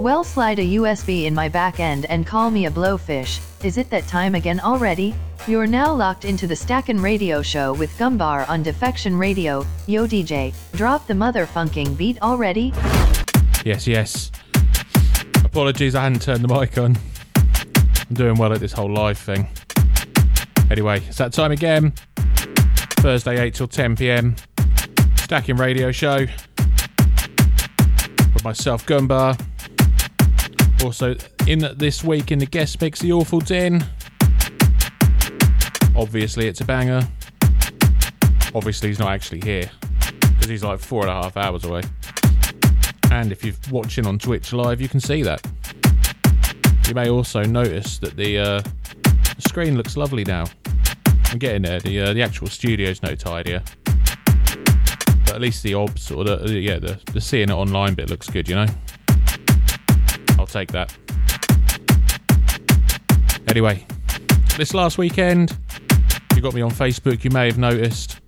Well, slide a USB in my back end and call me a blowfish. Is it that time again already? You're now locked into the Stackin' Radio Show with Gumbar on Defection Radio. Yo, DJ, drop the motherfunking beat already. Yes, yes. Apologies, I hadn't turned the mic on. I'm doing well at this whole live thing. Anyway, it's that time again. Thursday, 8 till 10 pm. Stackin' Radio Show. With myself, Gumbar. Also, in this week in the guest mix, The Awful Din. Obviously, it's a banger. Obviously, he's not actually here because he's like four and a half hours away. And if you're watching on Twitch live, you can see that. You may also notice that the, uh, screen looks lovely now. I'm getting there. The uh, the actual studio's no tidier, but at least the obs or the yeah the the seeing it online bit looks good. You know. Take that. Anyway, this last weekend, you got me on Facebook. You may have noticed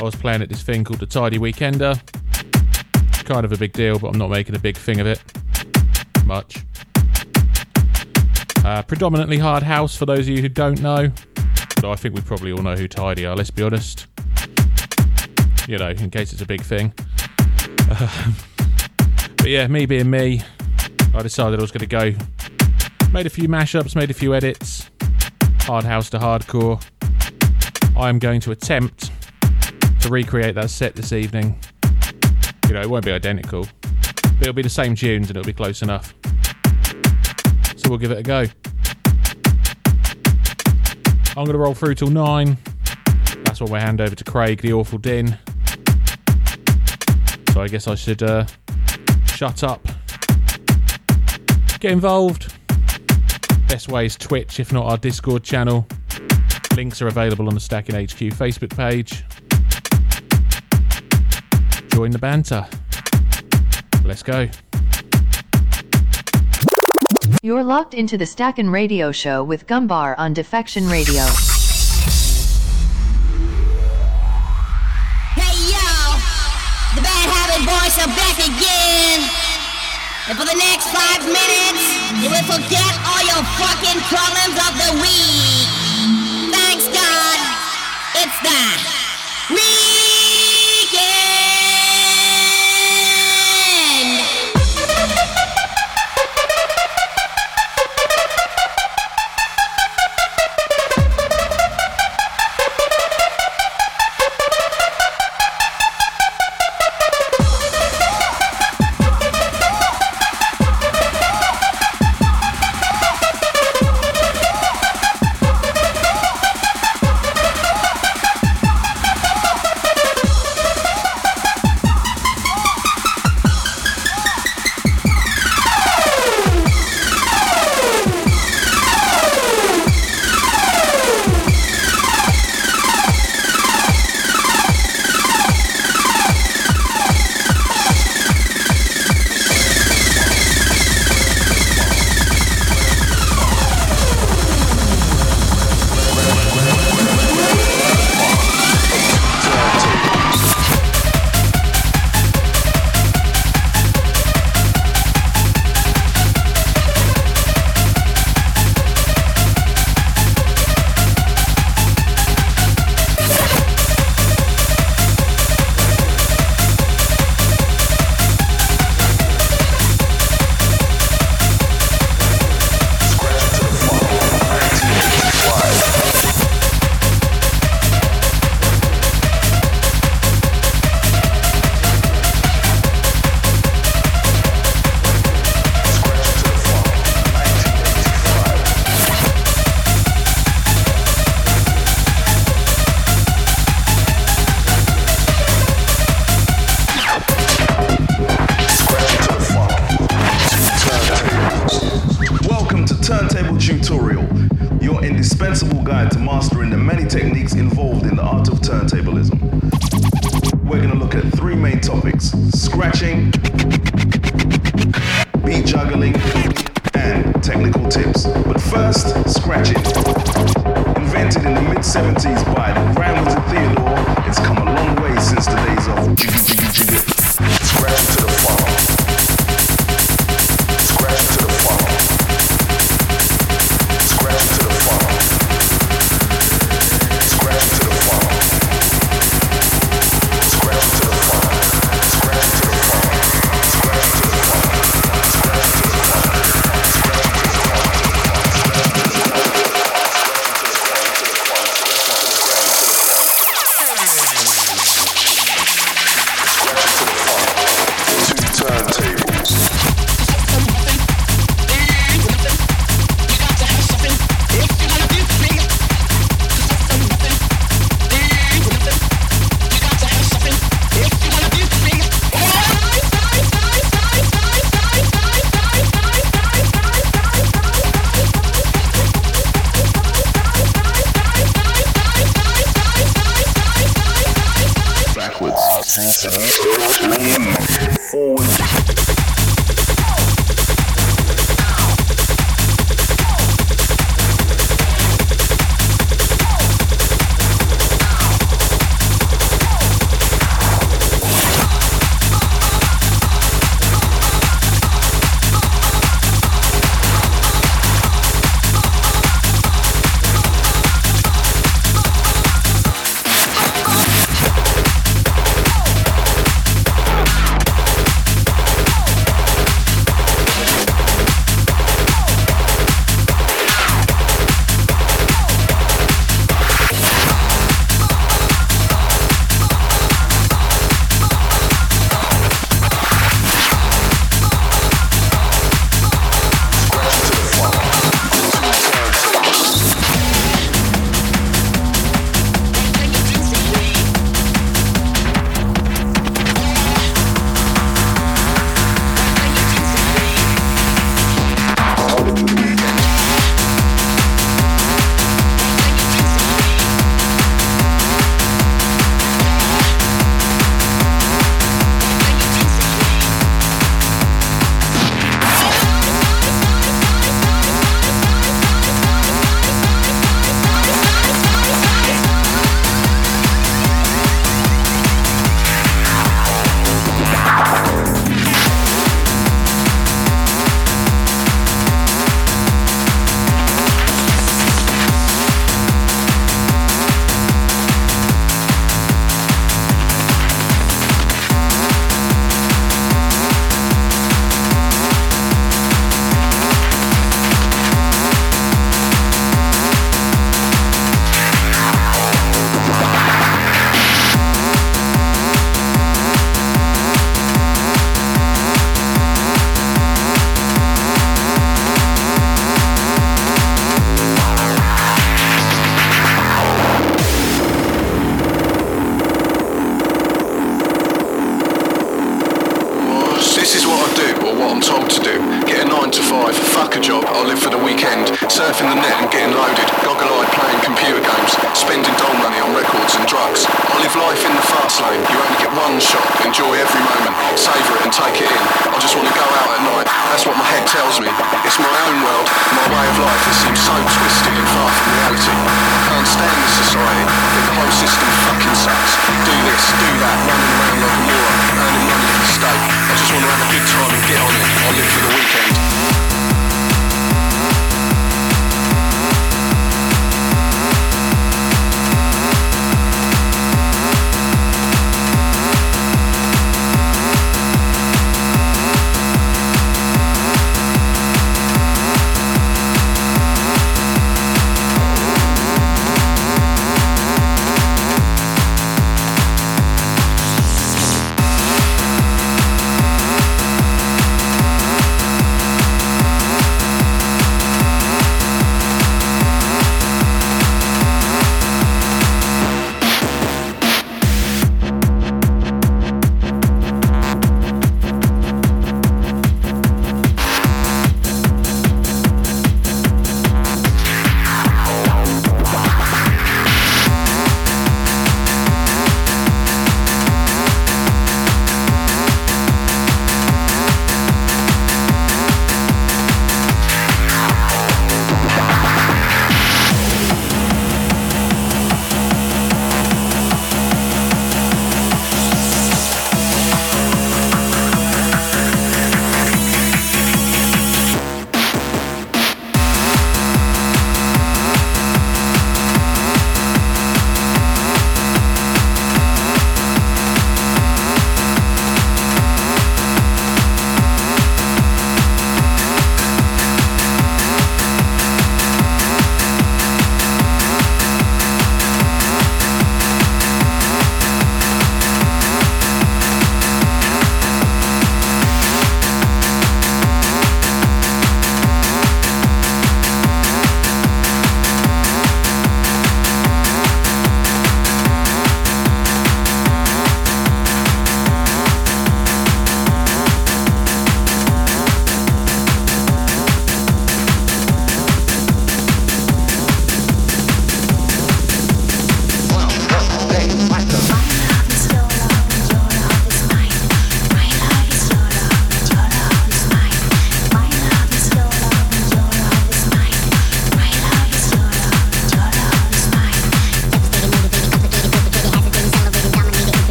I was playing at this thing called the Tidy Weekender. Kind of a big deal, but I'm not making a big thing of it. Much. Uh, predominantly hard house for those of you who don't know. But I think we probably all know who Tidy are, let's be honest. You know, in case it's a big thing. But yeah, me being me, I decided I was going to go. Made a few mashups, made a few edits. Hard house to hardcore. I am going to attempt to recreate that set this evening. You know, it won't be identical, but it'll be the same tunes and it'll be close enough. So we'll give it a go. I'm going to roll through till nine. That's when we hand over to Craig, the awful din. So I guess I should uh, shut up. Get involved. Best way is Twitch, if not our Discord channel. Links are available on the Stackin' HQ Facebook page. Join the banter. Let's go. You're locked into the Stackin' Radio Show with Gumbar on Defection Radio. Hey yo, the bad habit boys are back again. And for the next five minutes, you will forget all your fucking problems of the week. Thanks God, it's the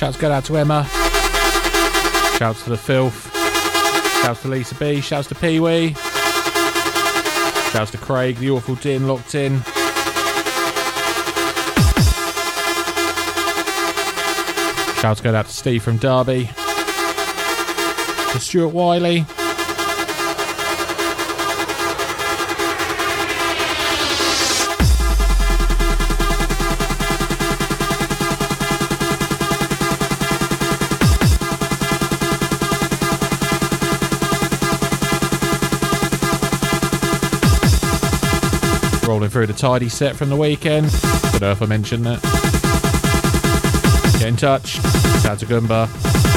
shouts go out to Emma. Shouts to the filth. Shouts to Lisa B. Shouts to Pee Wee. Shouts to Craig, the awful din locked in. Shouts go out to Steve from Derby. To Stuart Wiley. Rolling through the tidy set from the weekend. Don't know if I mentioned that. Get in touch. Shout out to Goomba.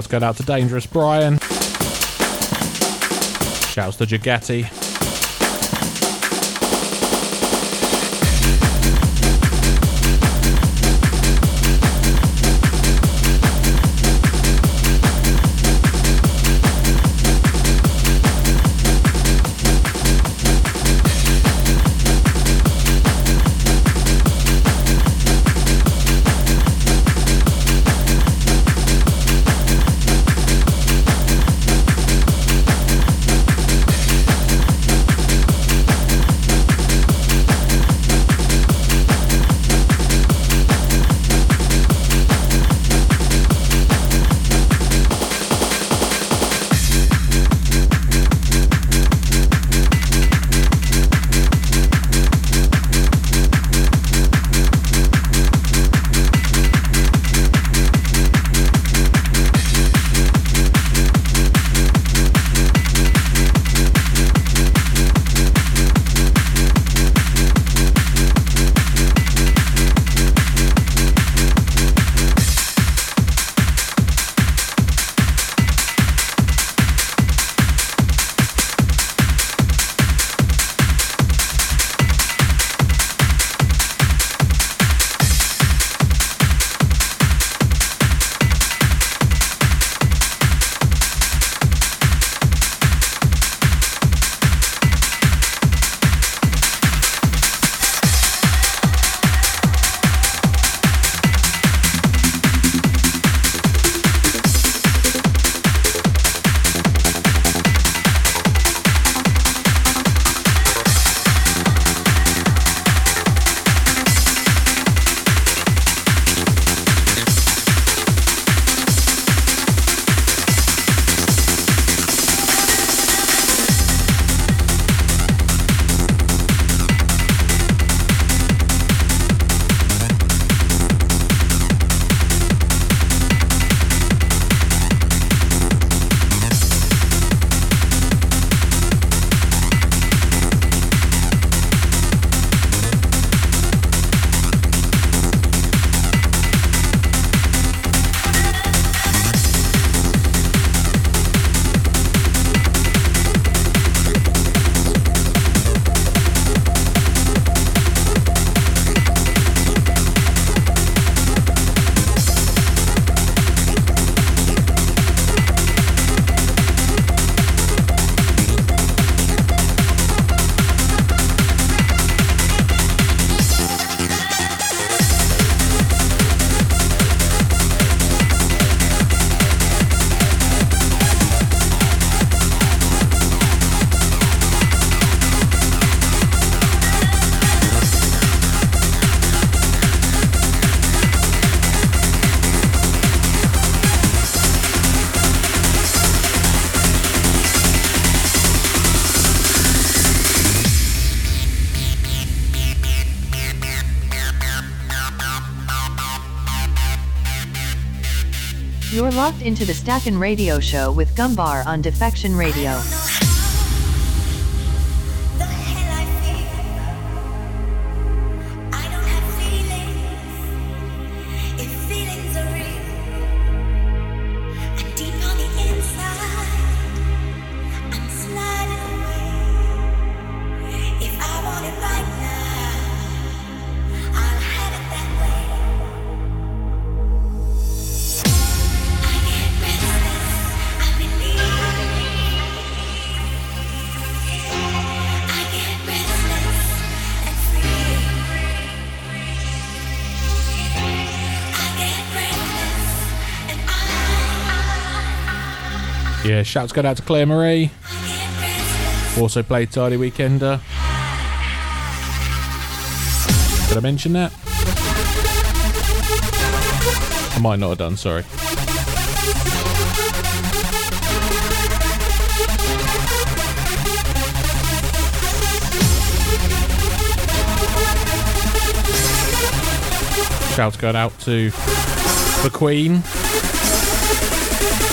Shouts going out to Dangerous Brian. Shouts to Jagatti. Into the Stackin' Radio Show with Gumbar on Defection Radio. Yeah, shouts go out to Claire Marie. Also played Tidy Weekender. Did I mention that? I might not have done, sorry. Shouts going out to the Queen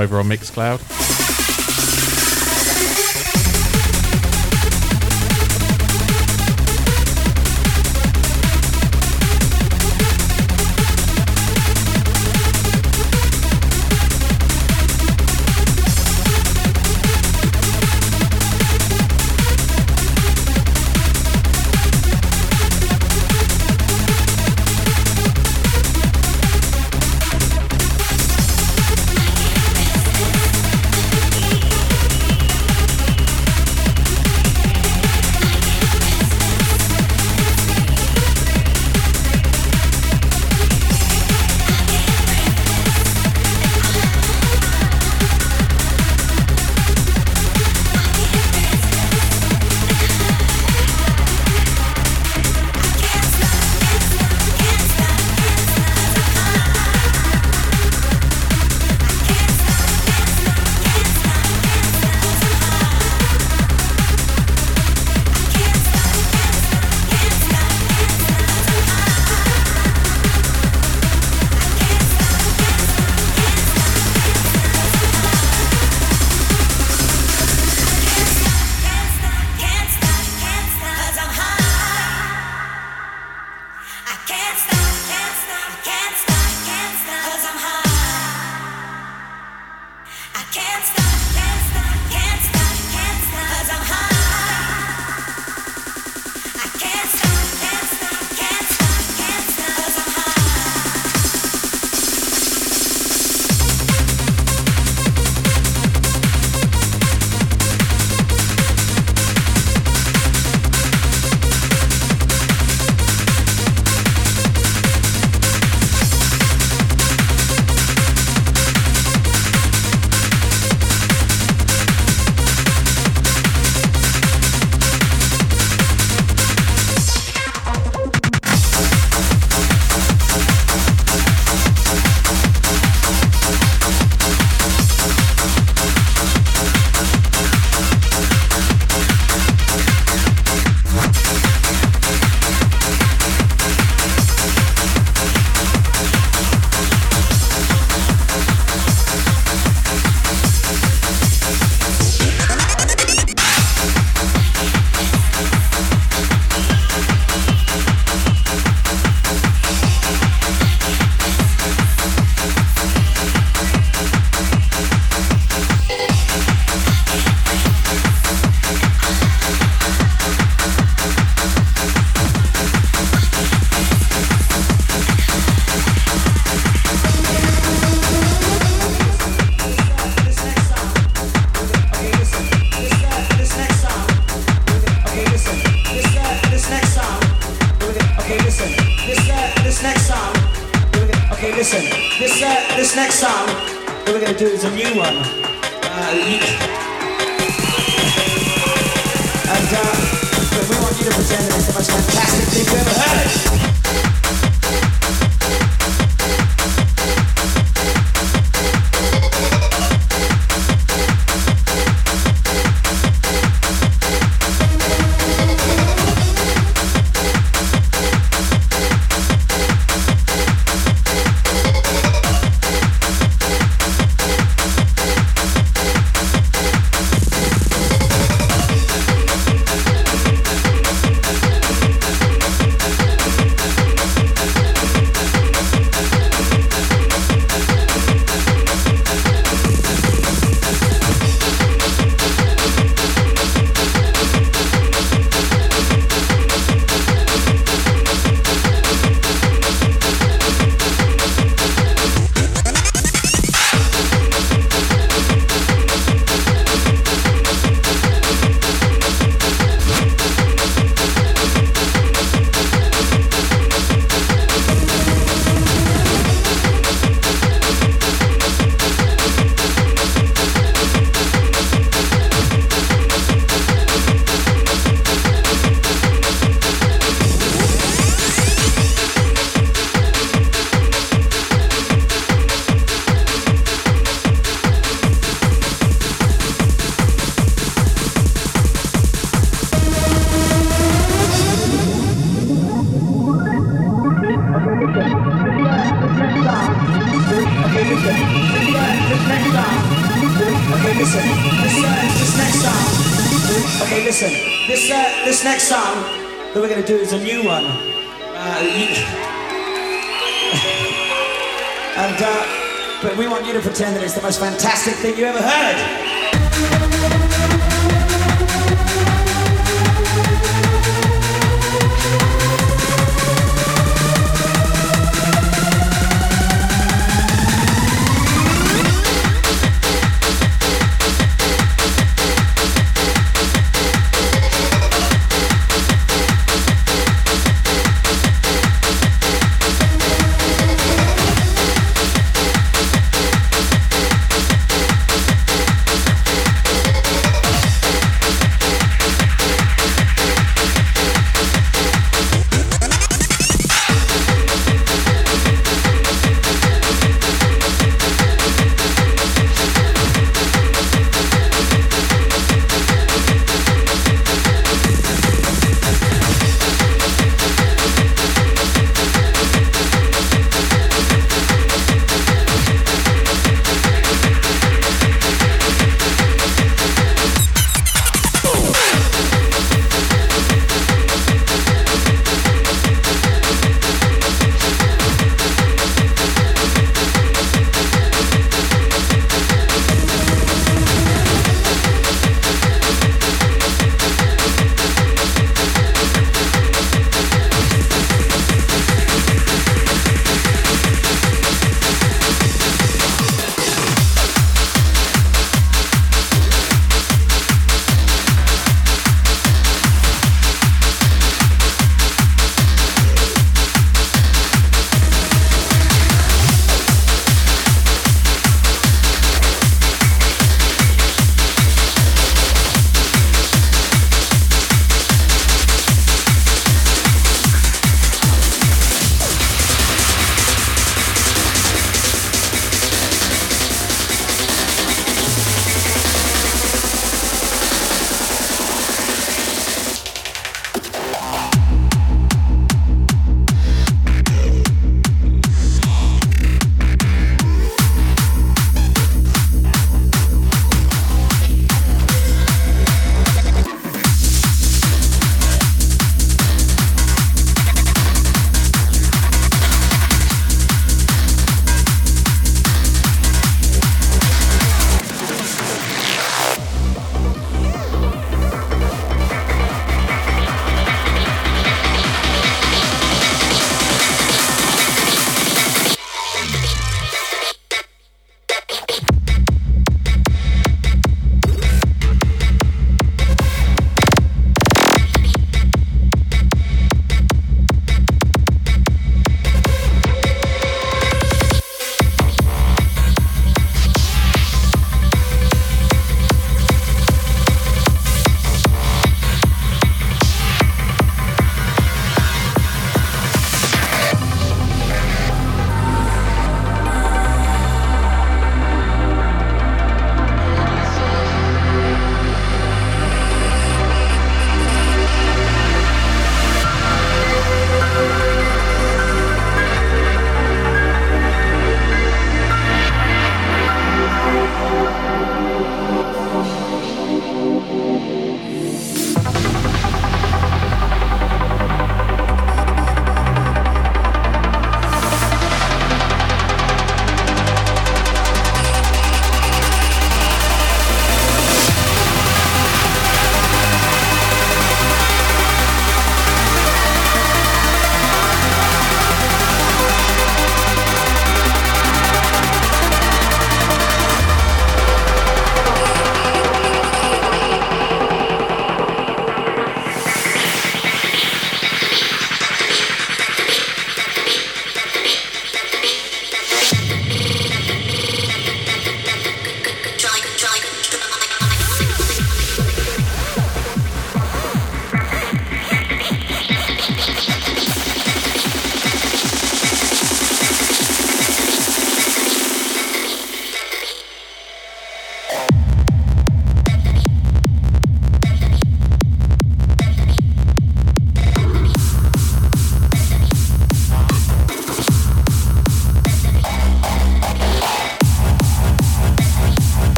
over on Mixcloud.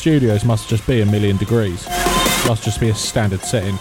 Studios must just be a million degrees. Must just be a standard setting.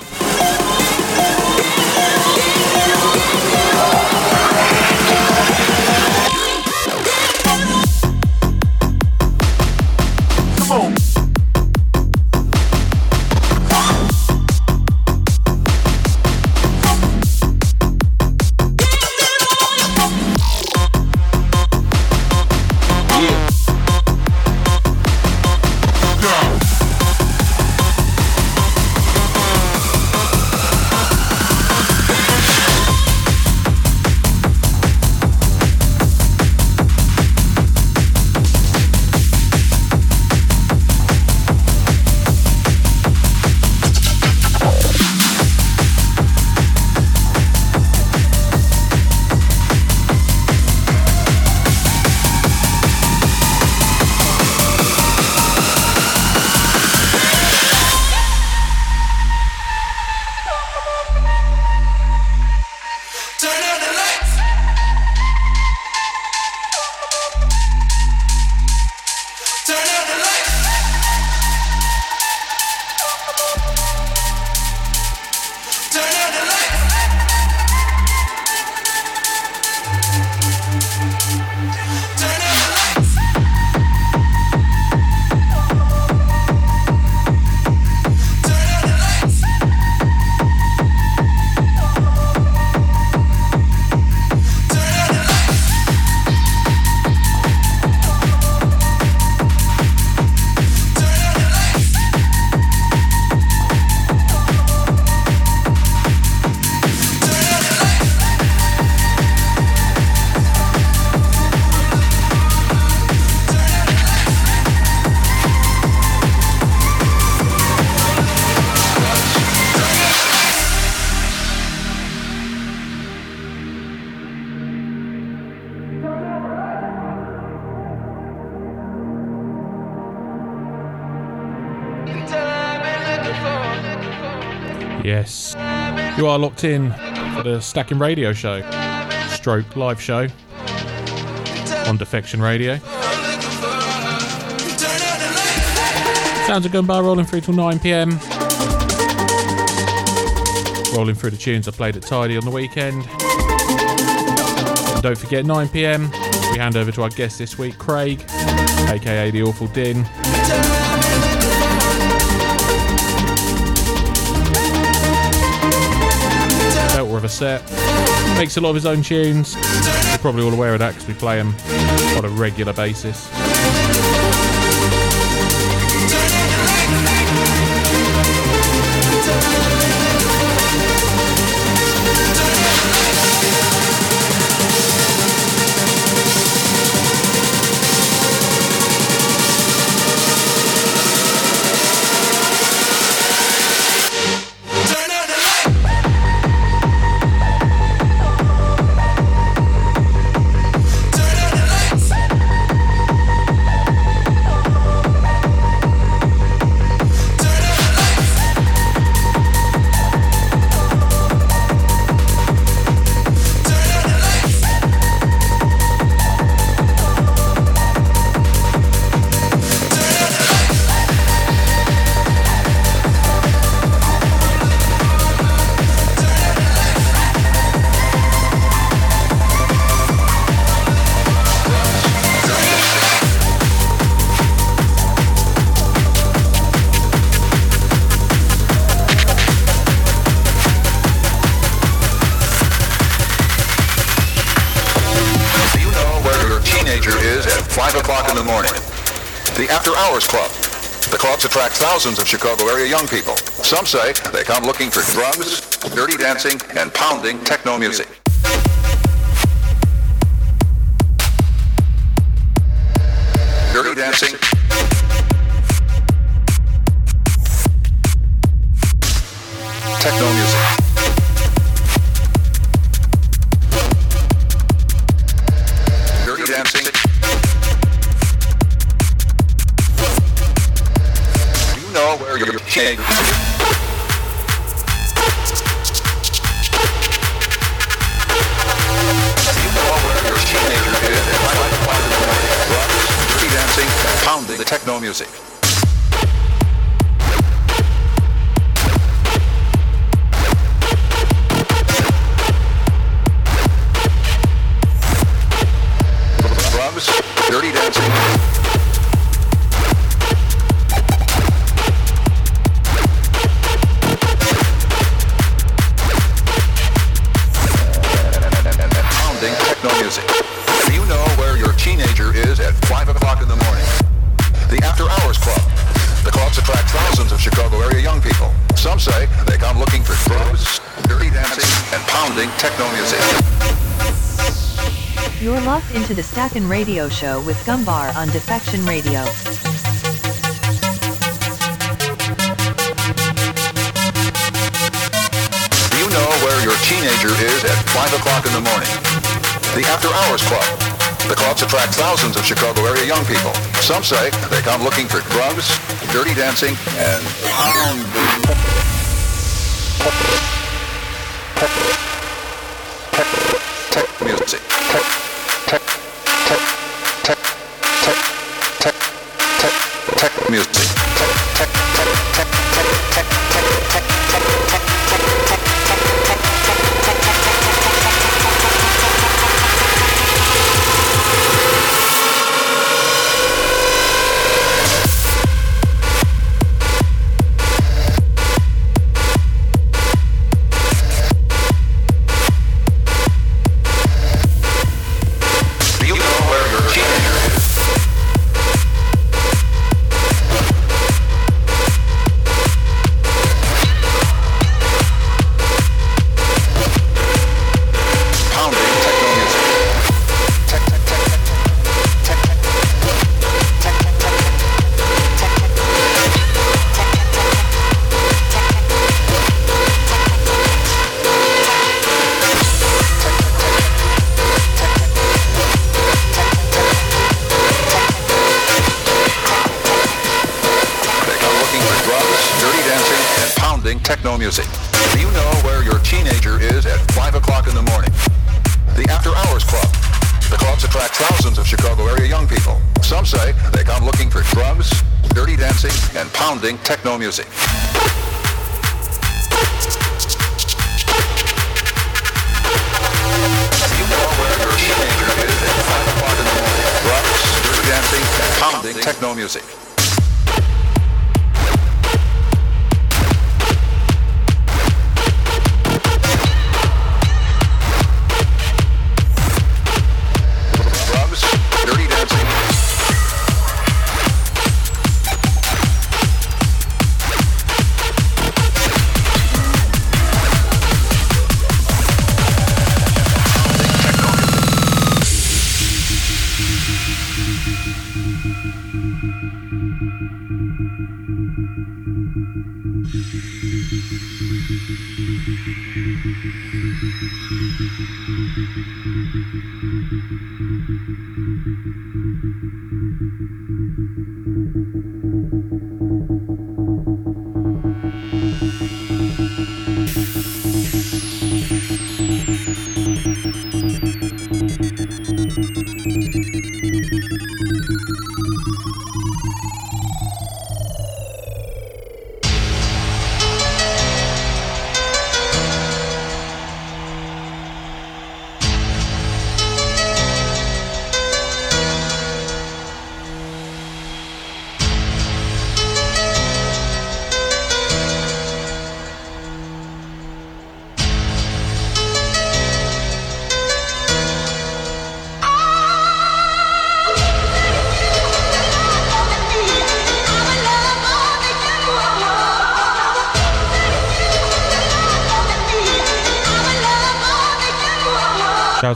Yes. You are locked in for the Stackin' Radio Show, stroke live show on Defection Radio. Sounds of Gumbar rolling through till 9 pm. Rolling through the tunes I played at Tidy on the weekend. And don't forget, 9 pm, we hand over to our guest this week, Craig, aka The Awful Din. Set. Makes a lot of his own tunes. You're probably all aware of that because we play them on a regular basis. Thousands of Chicago area young people. Some say they come looking for drugs, dirty dancing, and pounding techno music. radio show with Gumbar on Defection Radio. Do You know where your teenager is at 5 o'clock in the morning. The After Hours Club. The clubs attract thousands of Chicago area young people. Some say they come looking for drugs, dirty dancing, and... Tech music. Tech, tech. tech music tech tech tech tech tech tech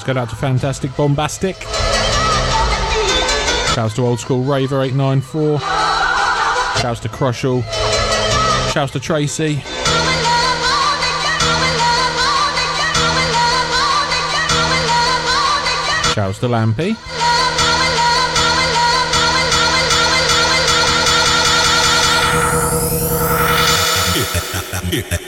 Shouts go out to Fantastic Bombastic. Shouts to Old School Raver 894. Shouts to Crushall. Shouts to Tracy. Shouts to Lampy. Yeah.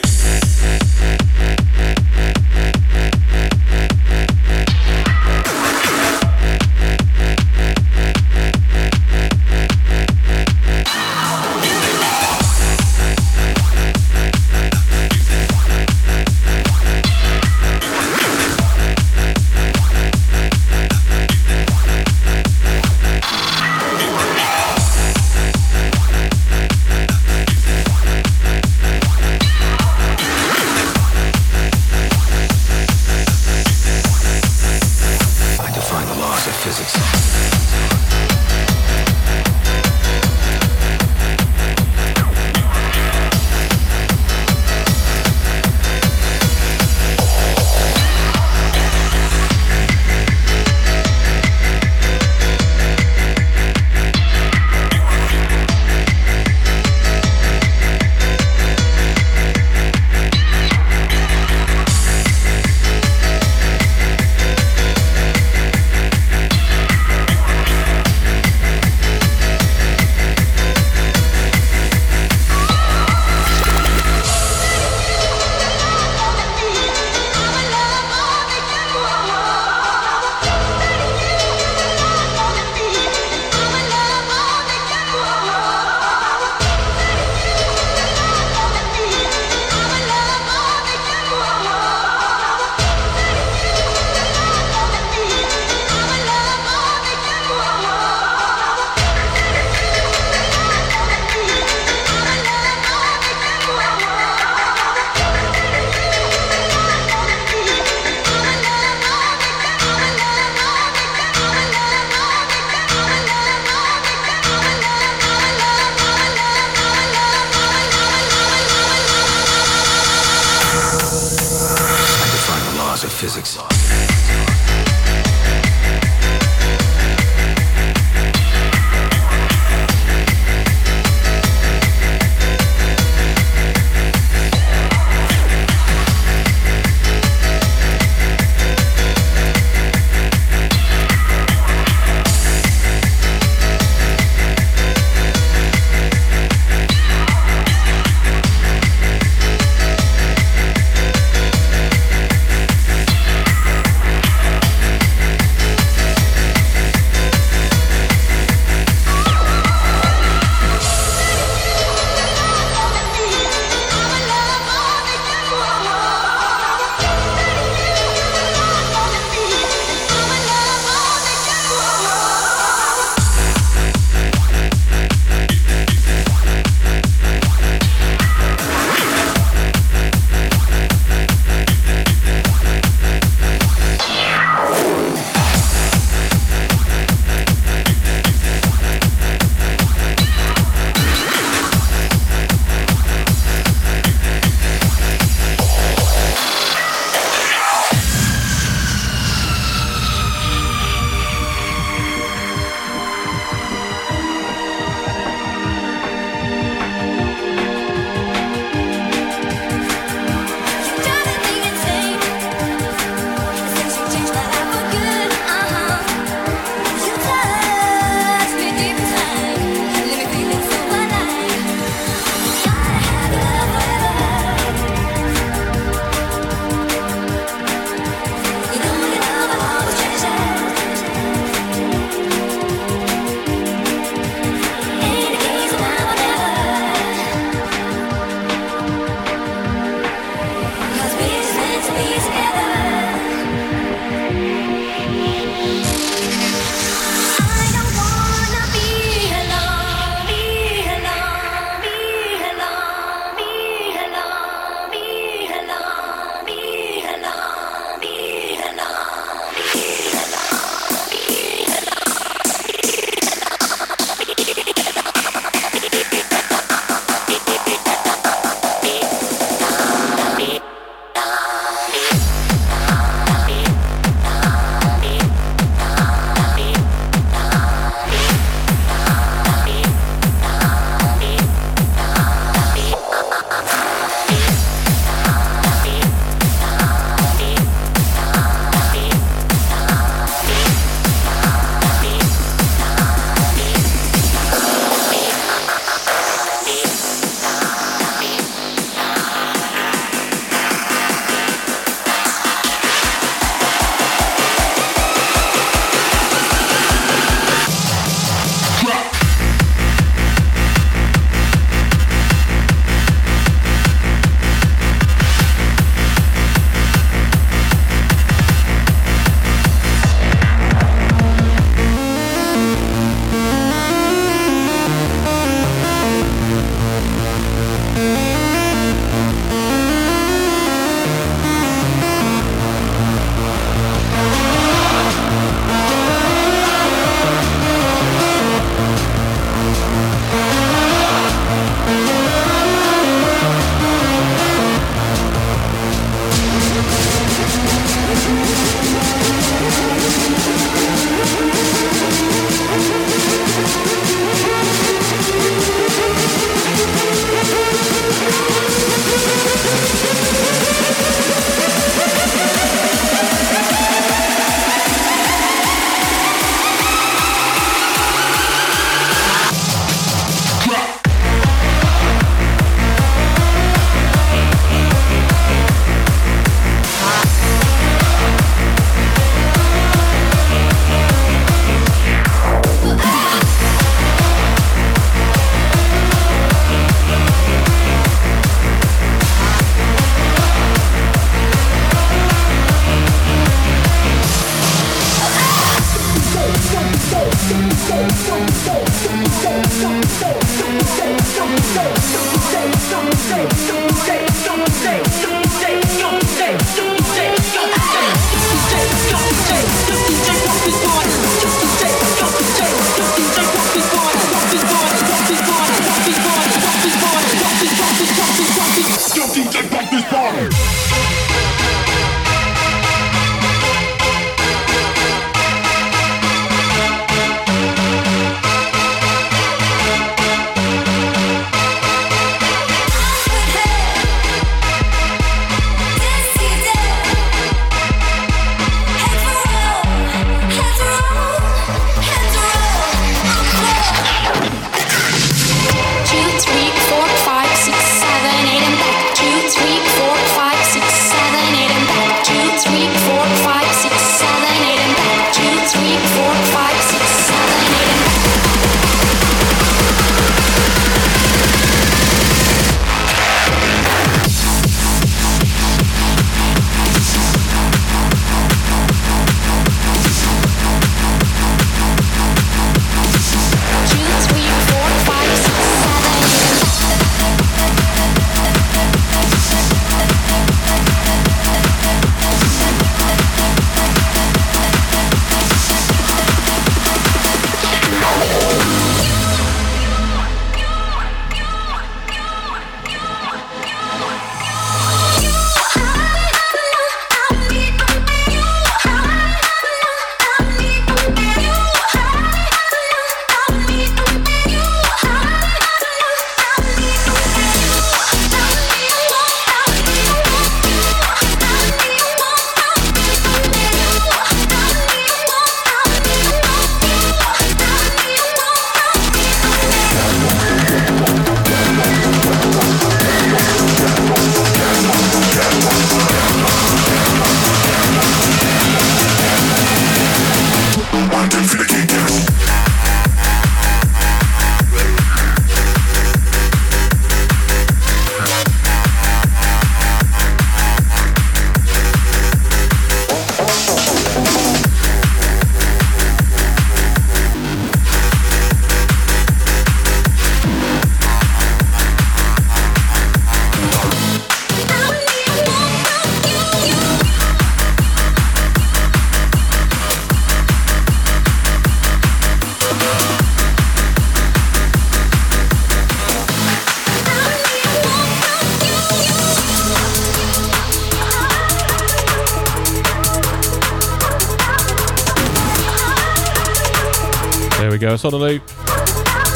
loop.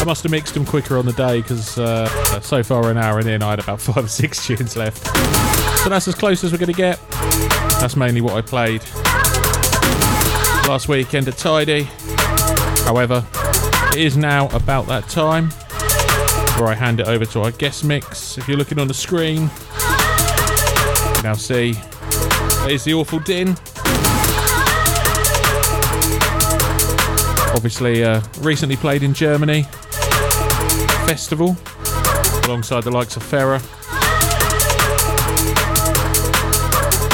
I must have mixed them quicker on the day because uh, so far an hour and in I had about five or six tunes left. So that's as close as we're going to get. That's mainly what I played last weekend at Tidy. However, it is now about that time where I hand it over to our guest mix. If you're looking on the screen, you now see that is the Awful Din. Obviously, uh, recently played in Germany festival alongside the likes of Ferrer.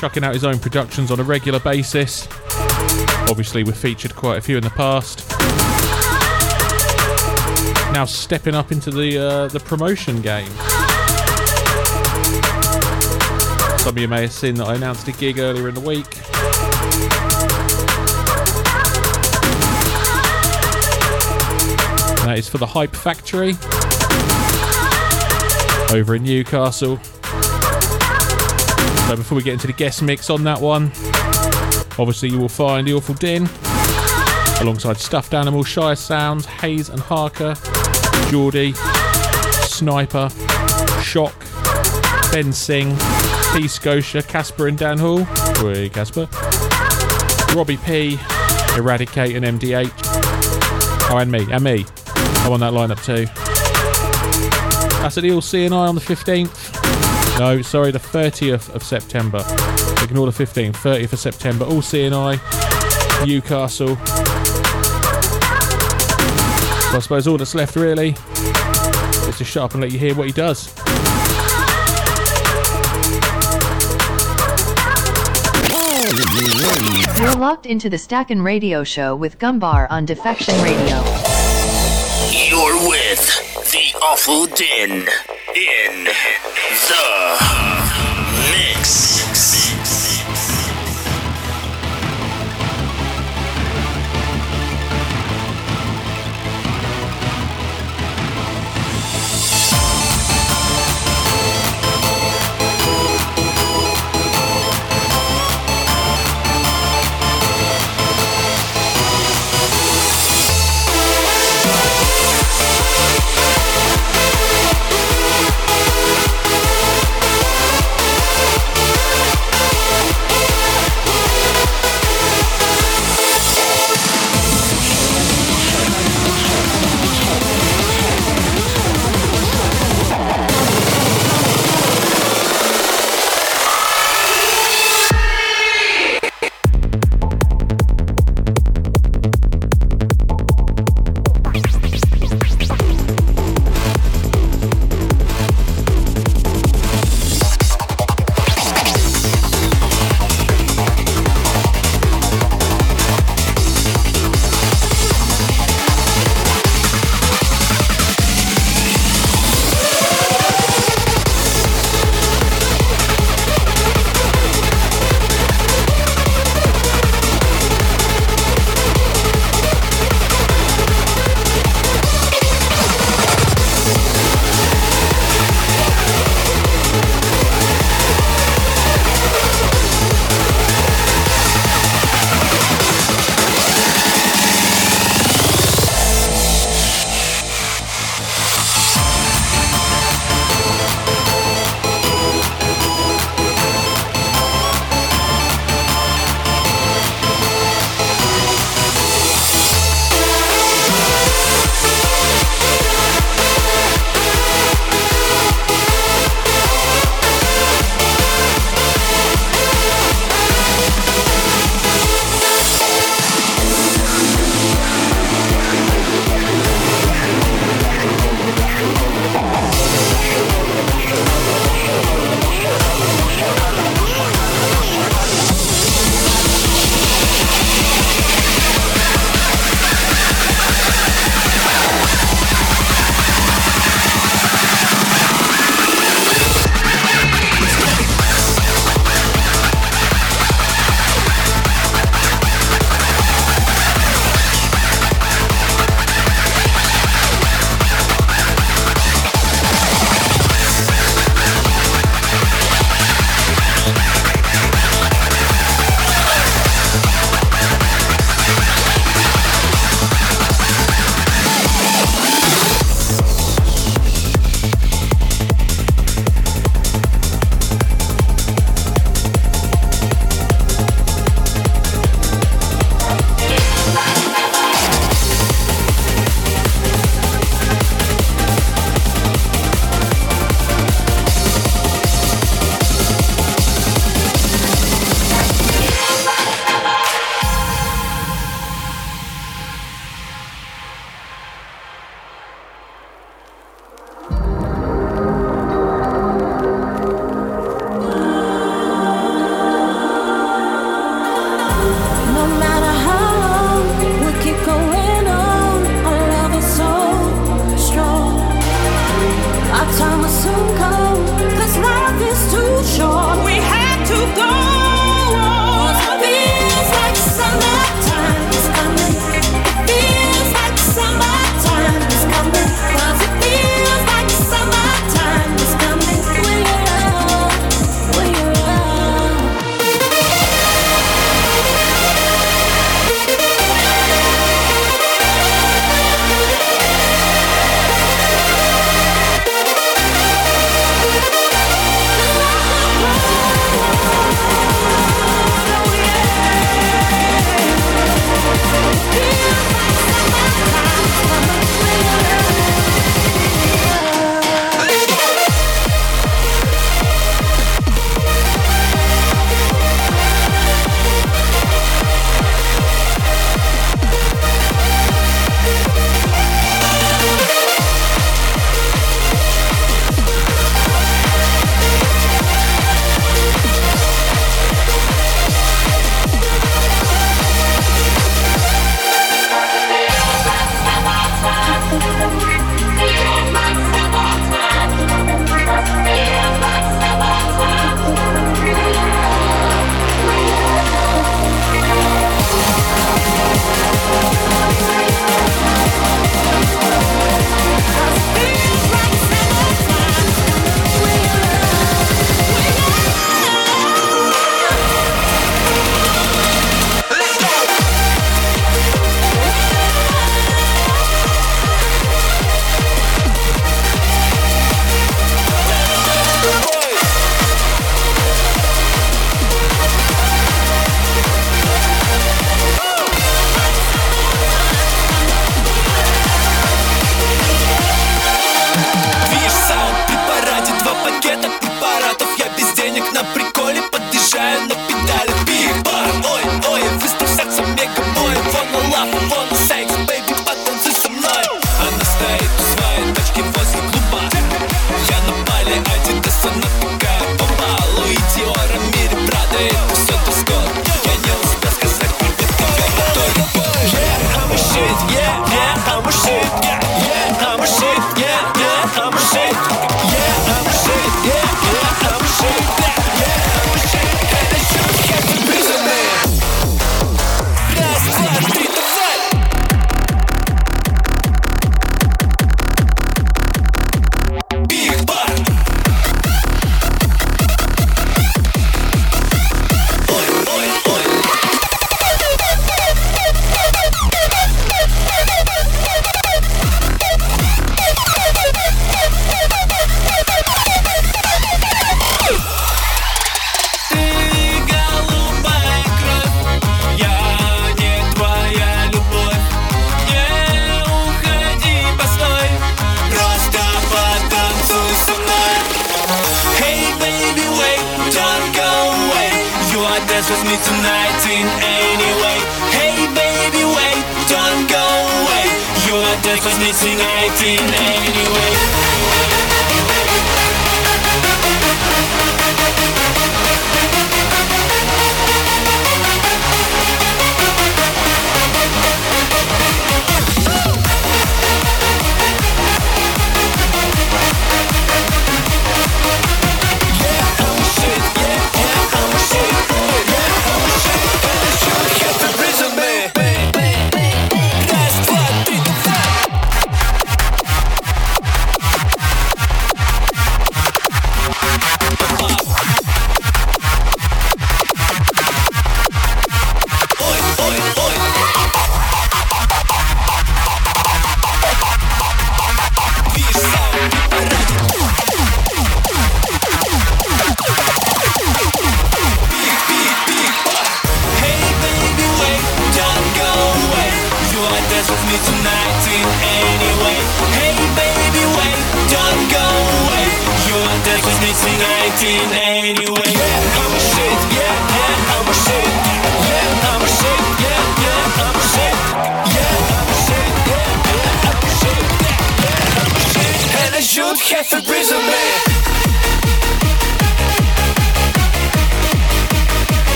Chucking out his own productions on a regular basis. Obviously, we've featured quite a few in the past. Now stepping up into the uh, the promotion game. Some of you may have seen that I announced a gig earlier in the week. That is for the Hype Factory over in Newcastle. So before we get into the guest mix on that one, obviously you will find the Awful Din alongside Stuffed Animal, Shire Sounds, Hayes and Harker, Geordie, Sniper, Shock, Ben Singh, P Scotia, Casper and Dan Hall. Hey Casper. Robbie P, Eradicate and MDH. Oh, and me, and me. I'm on that lineup too. That's at the All CNI on the 15th. No, sorry, the 30th of September. Ignore the 15th, 30th of September. All CNI, Newcastle. So I suppose all that's left really is to shut up and let you hear what he does. You're locked into the Stackin' Radio Show with Gumbar on Defection Radio. Awful Din in the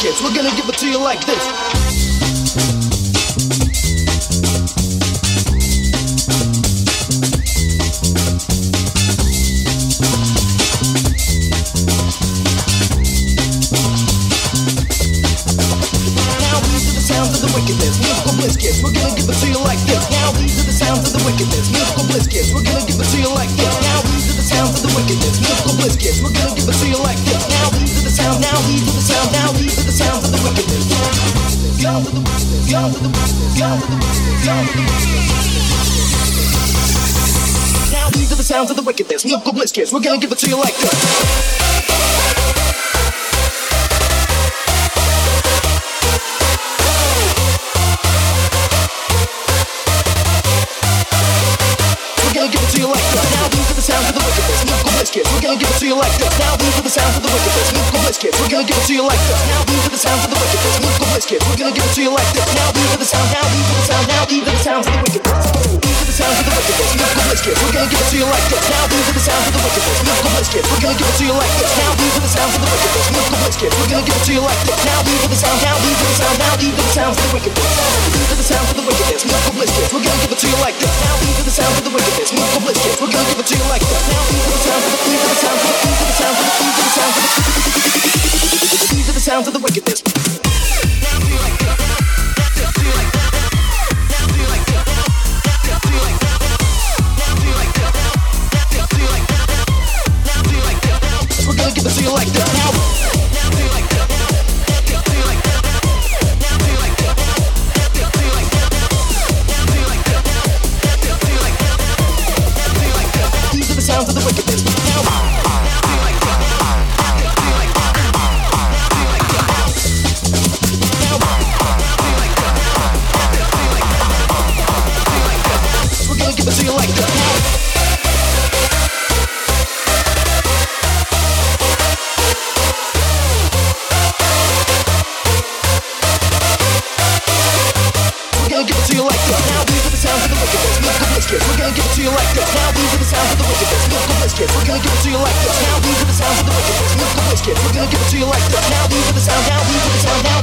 kids. We're We're gonna get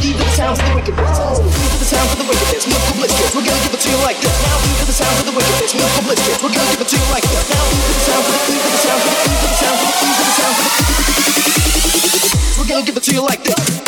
The of the the of the we're gonna give it to you like this. Now the of the we're gonna give it to you like this. Now the the the the. We're gonna give it to you like this.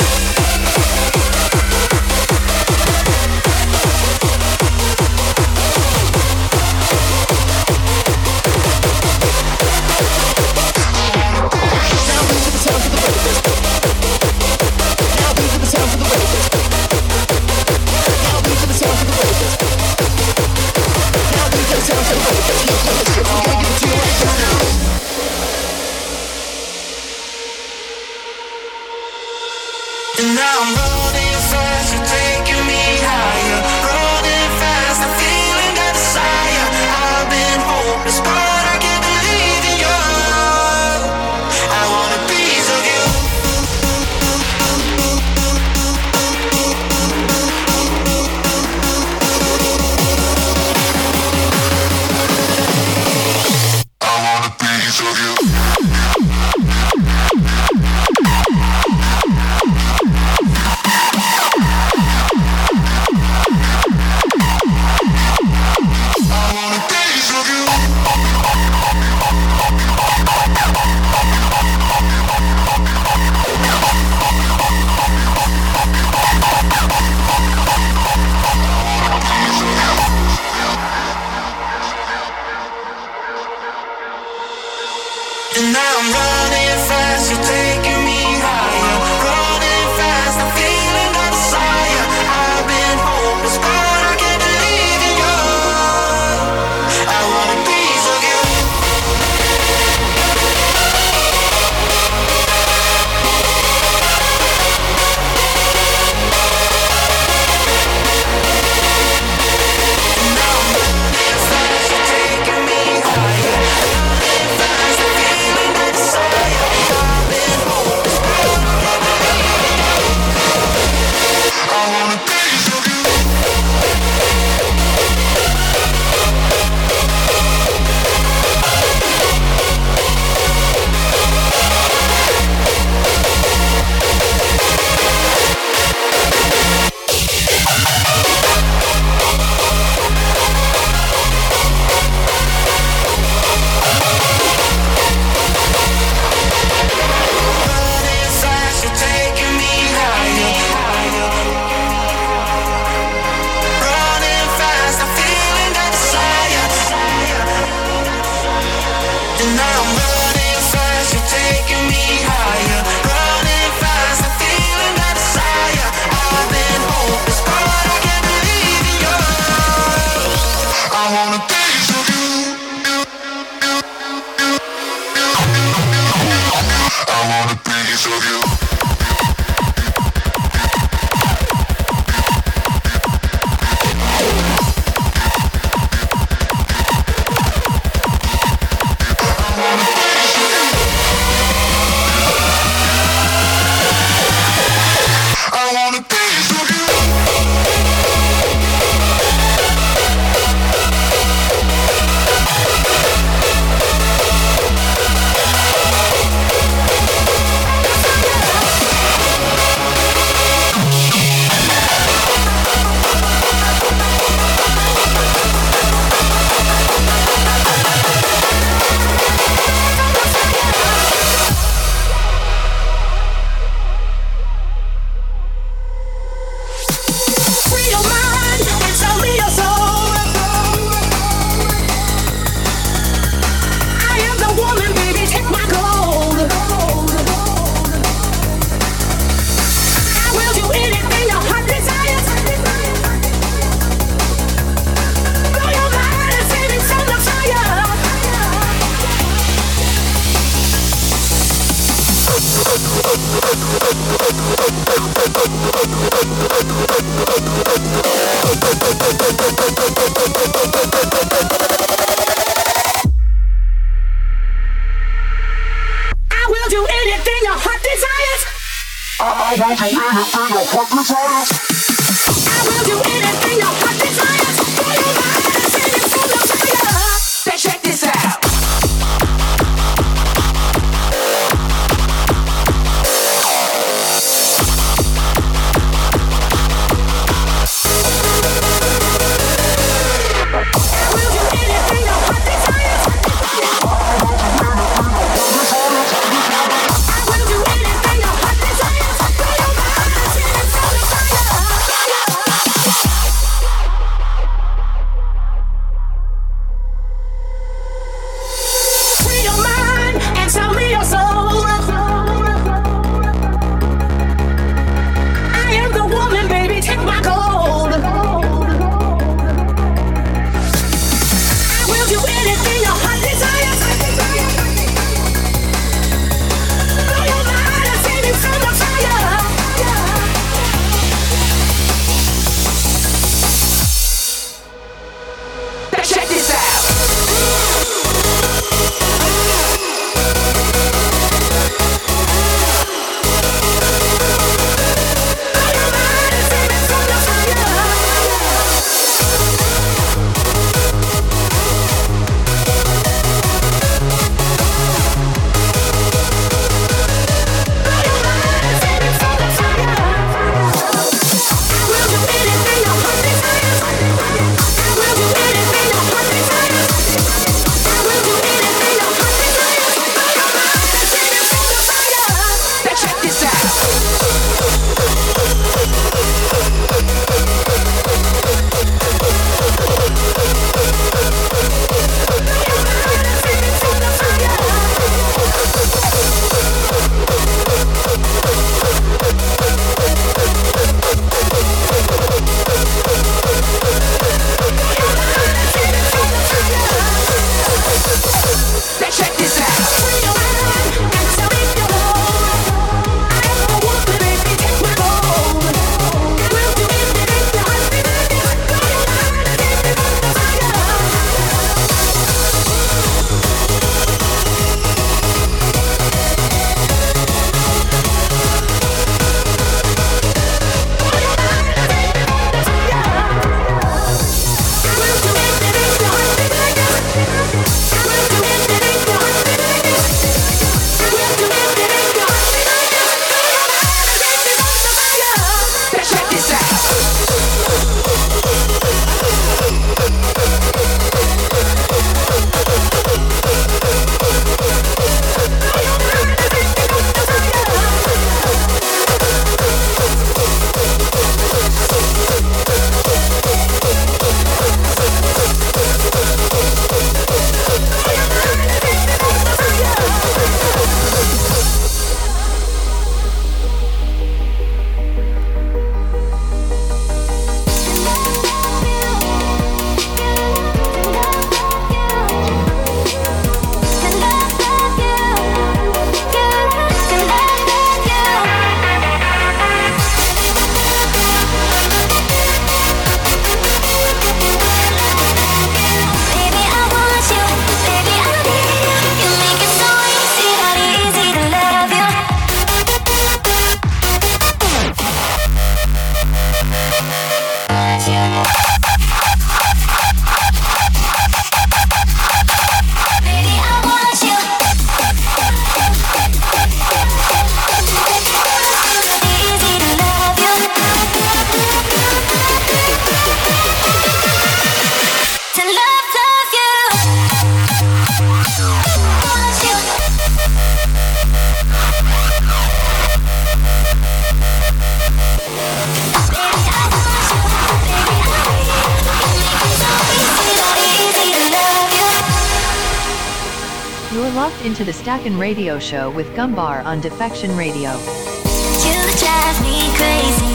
Stackin' Radio Show with Gumbar on Defection Radio. You drive me crazy.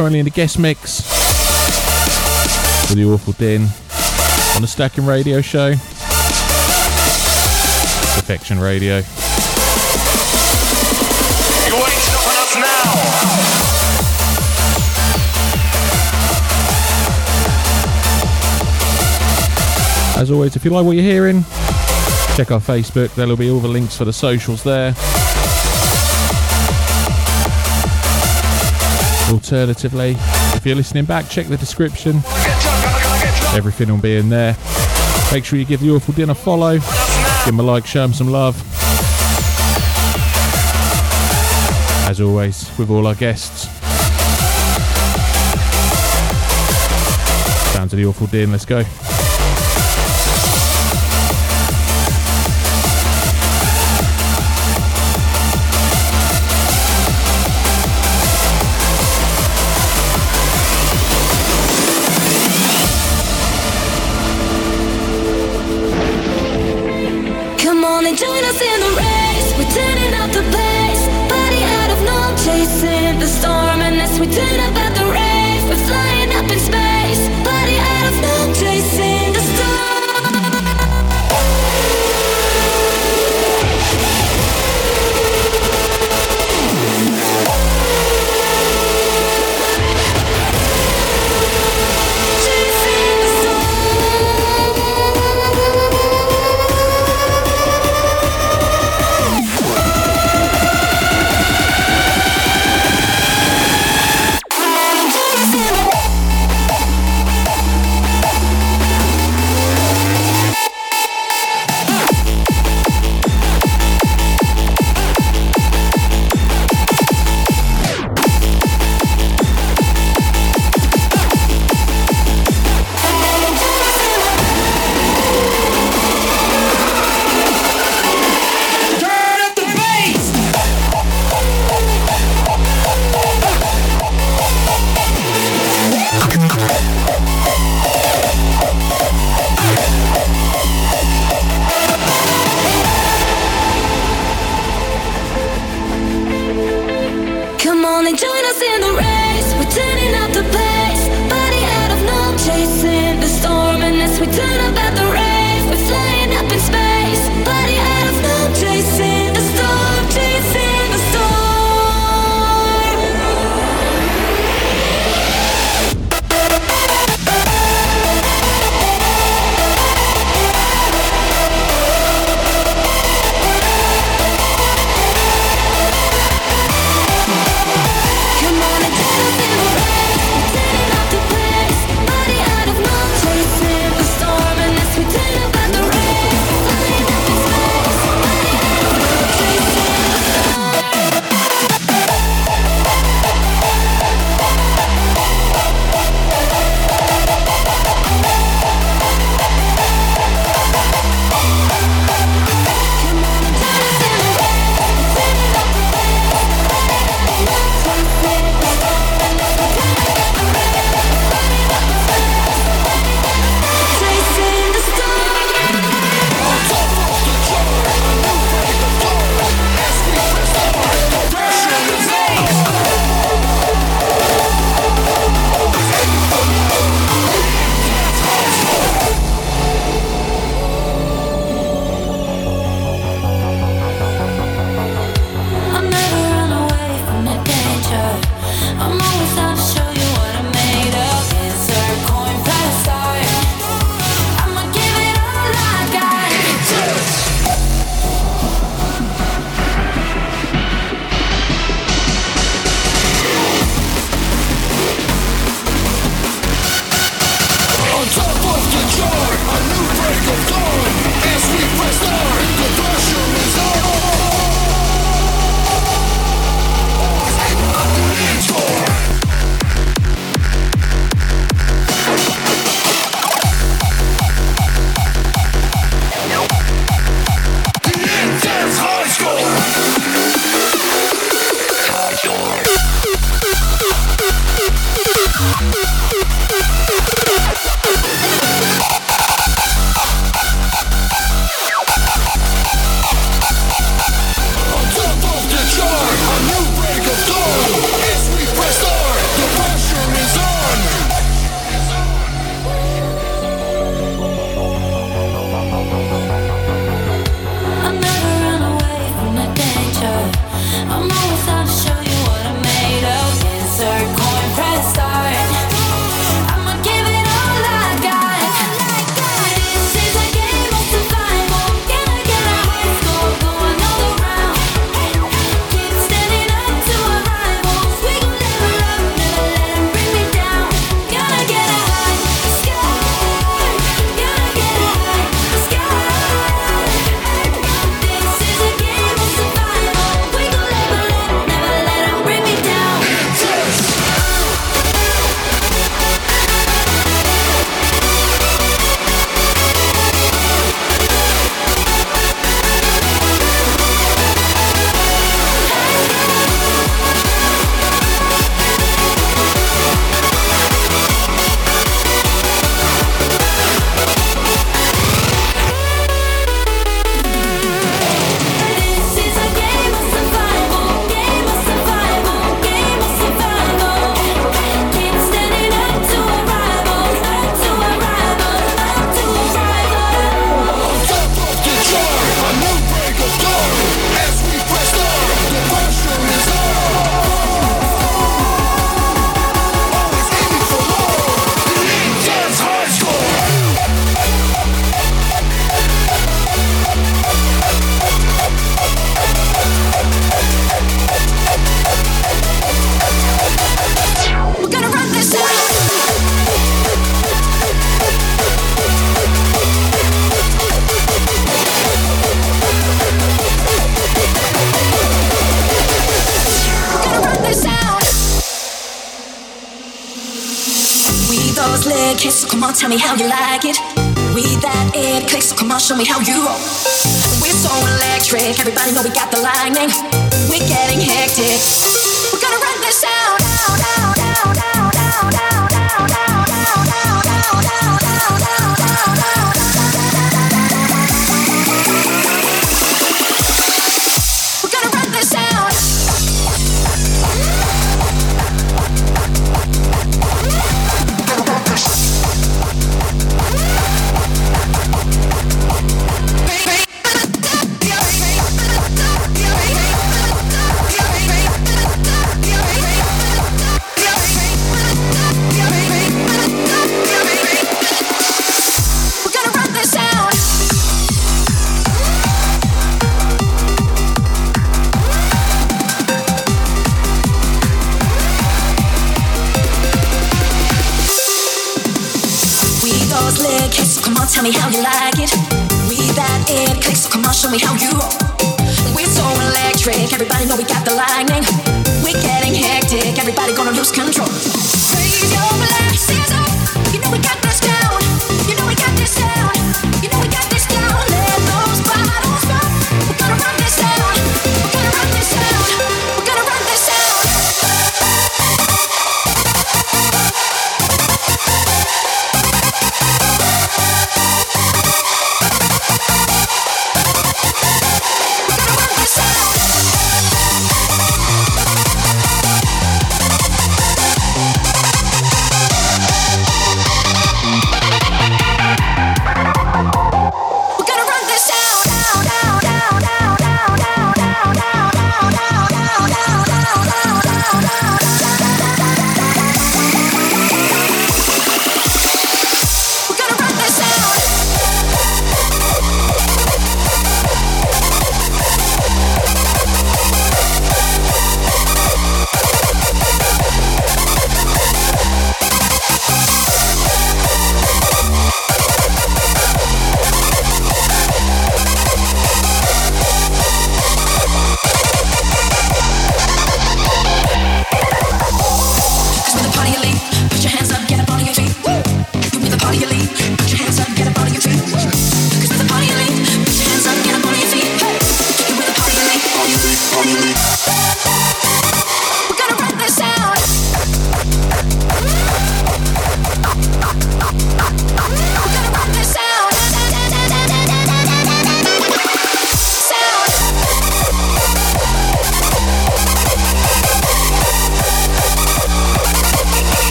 Currently in the guest mix with the Awful Din on the Stackin' Radio Show. Defection Radio. You ain't stopping us now. As always, if you like what you're hearing, check our Facebook. There'll be all the links for the socials there. Alternatively, if you're listening back, check the description. Everything will be in there. Make sure you give the Awful Din a follow. Give them a like, show them some love. As always, with all our guests. Down to the Awful Din, let's go.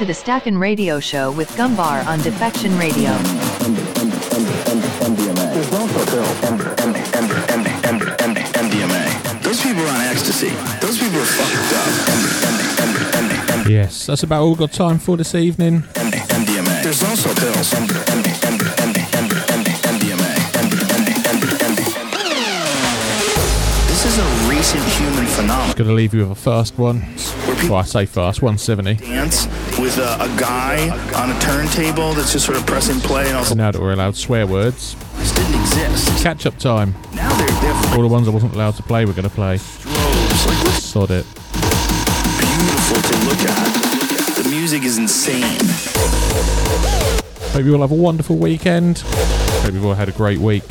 Locked into the Stackin' Radio Show with Gumbar on Defection Radio. Those people are on ecstasy. Those people are fucked up. Yes, that's about all we've got time for this evening. MDMA. There's also pills. This is a recent human phenomenon. Gonna leave you with a first one. Well, I say fast, 170. Dance with a, a guy on a turntable that's just sort of pressing play and also Now that we're allowed swear words, this didn't exist. catch up time. Now they're, they're All the ones I wasn't allowed to play, we're gonna play. strobes. Like, Sod it. beautiful to look at? The music is insane. Hope you all have a wonderful weekend. Hope you've all had a great week.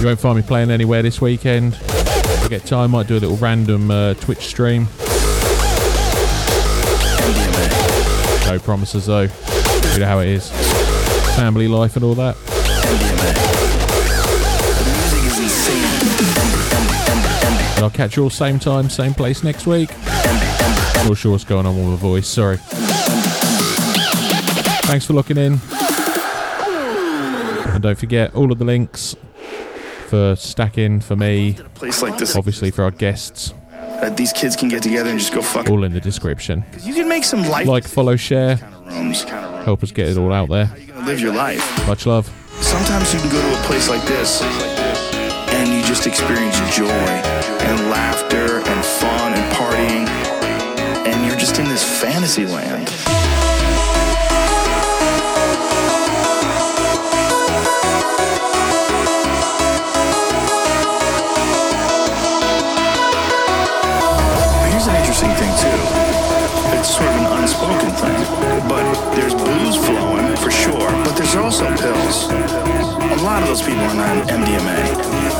You won't find me playing anywhere this weekend. If I get time, might do a little random uh, Twitch stream. No promises though. You know how it is. Family life and all that. The music is insane. And I'll catch you all same time, same place next week. Not sure what's going on with my voice, sorry. Thanks for looking in. And don't forget all of the links for Stackin' for me, A place like this, obviously for our guests, that these kids can get together and just go fuck. all in the description. You can make some life Like, follow, share, help us get it all out there. Gonna live your life. Much love. Sometimes you can go to a place like this and you just experience joy and laughter and fun and partying, and you're just in this fantasy land. 101 MDMA.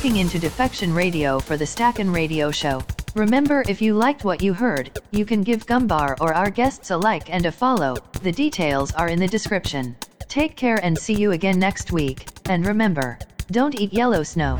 Locking into Defection Radio for the Stackin' Radio Show. Remember if you liked what you heard, you can give Gumbar or our guests a like and a follow, the details are in the description. Take care and see you again next week, and remember, don't eat yellow snow.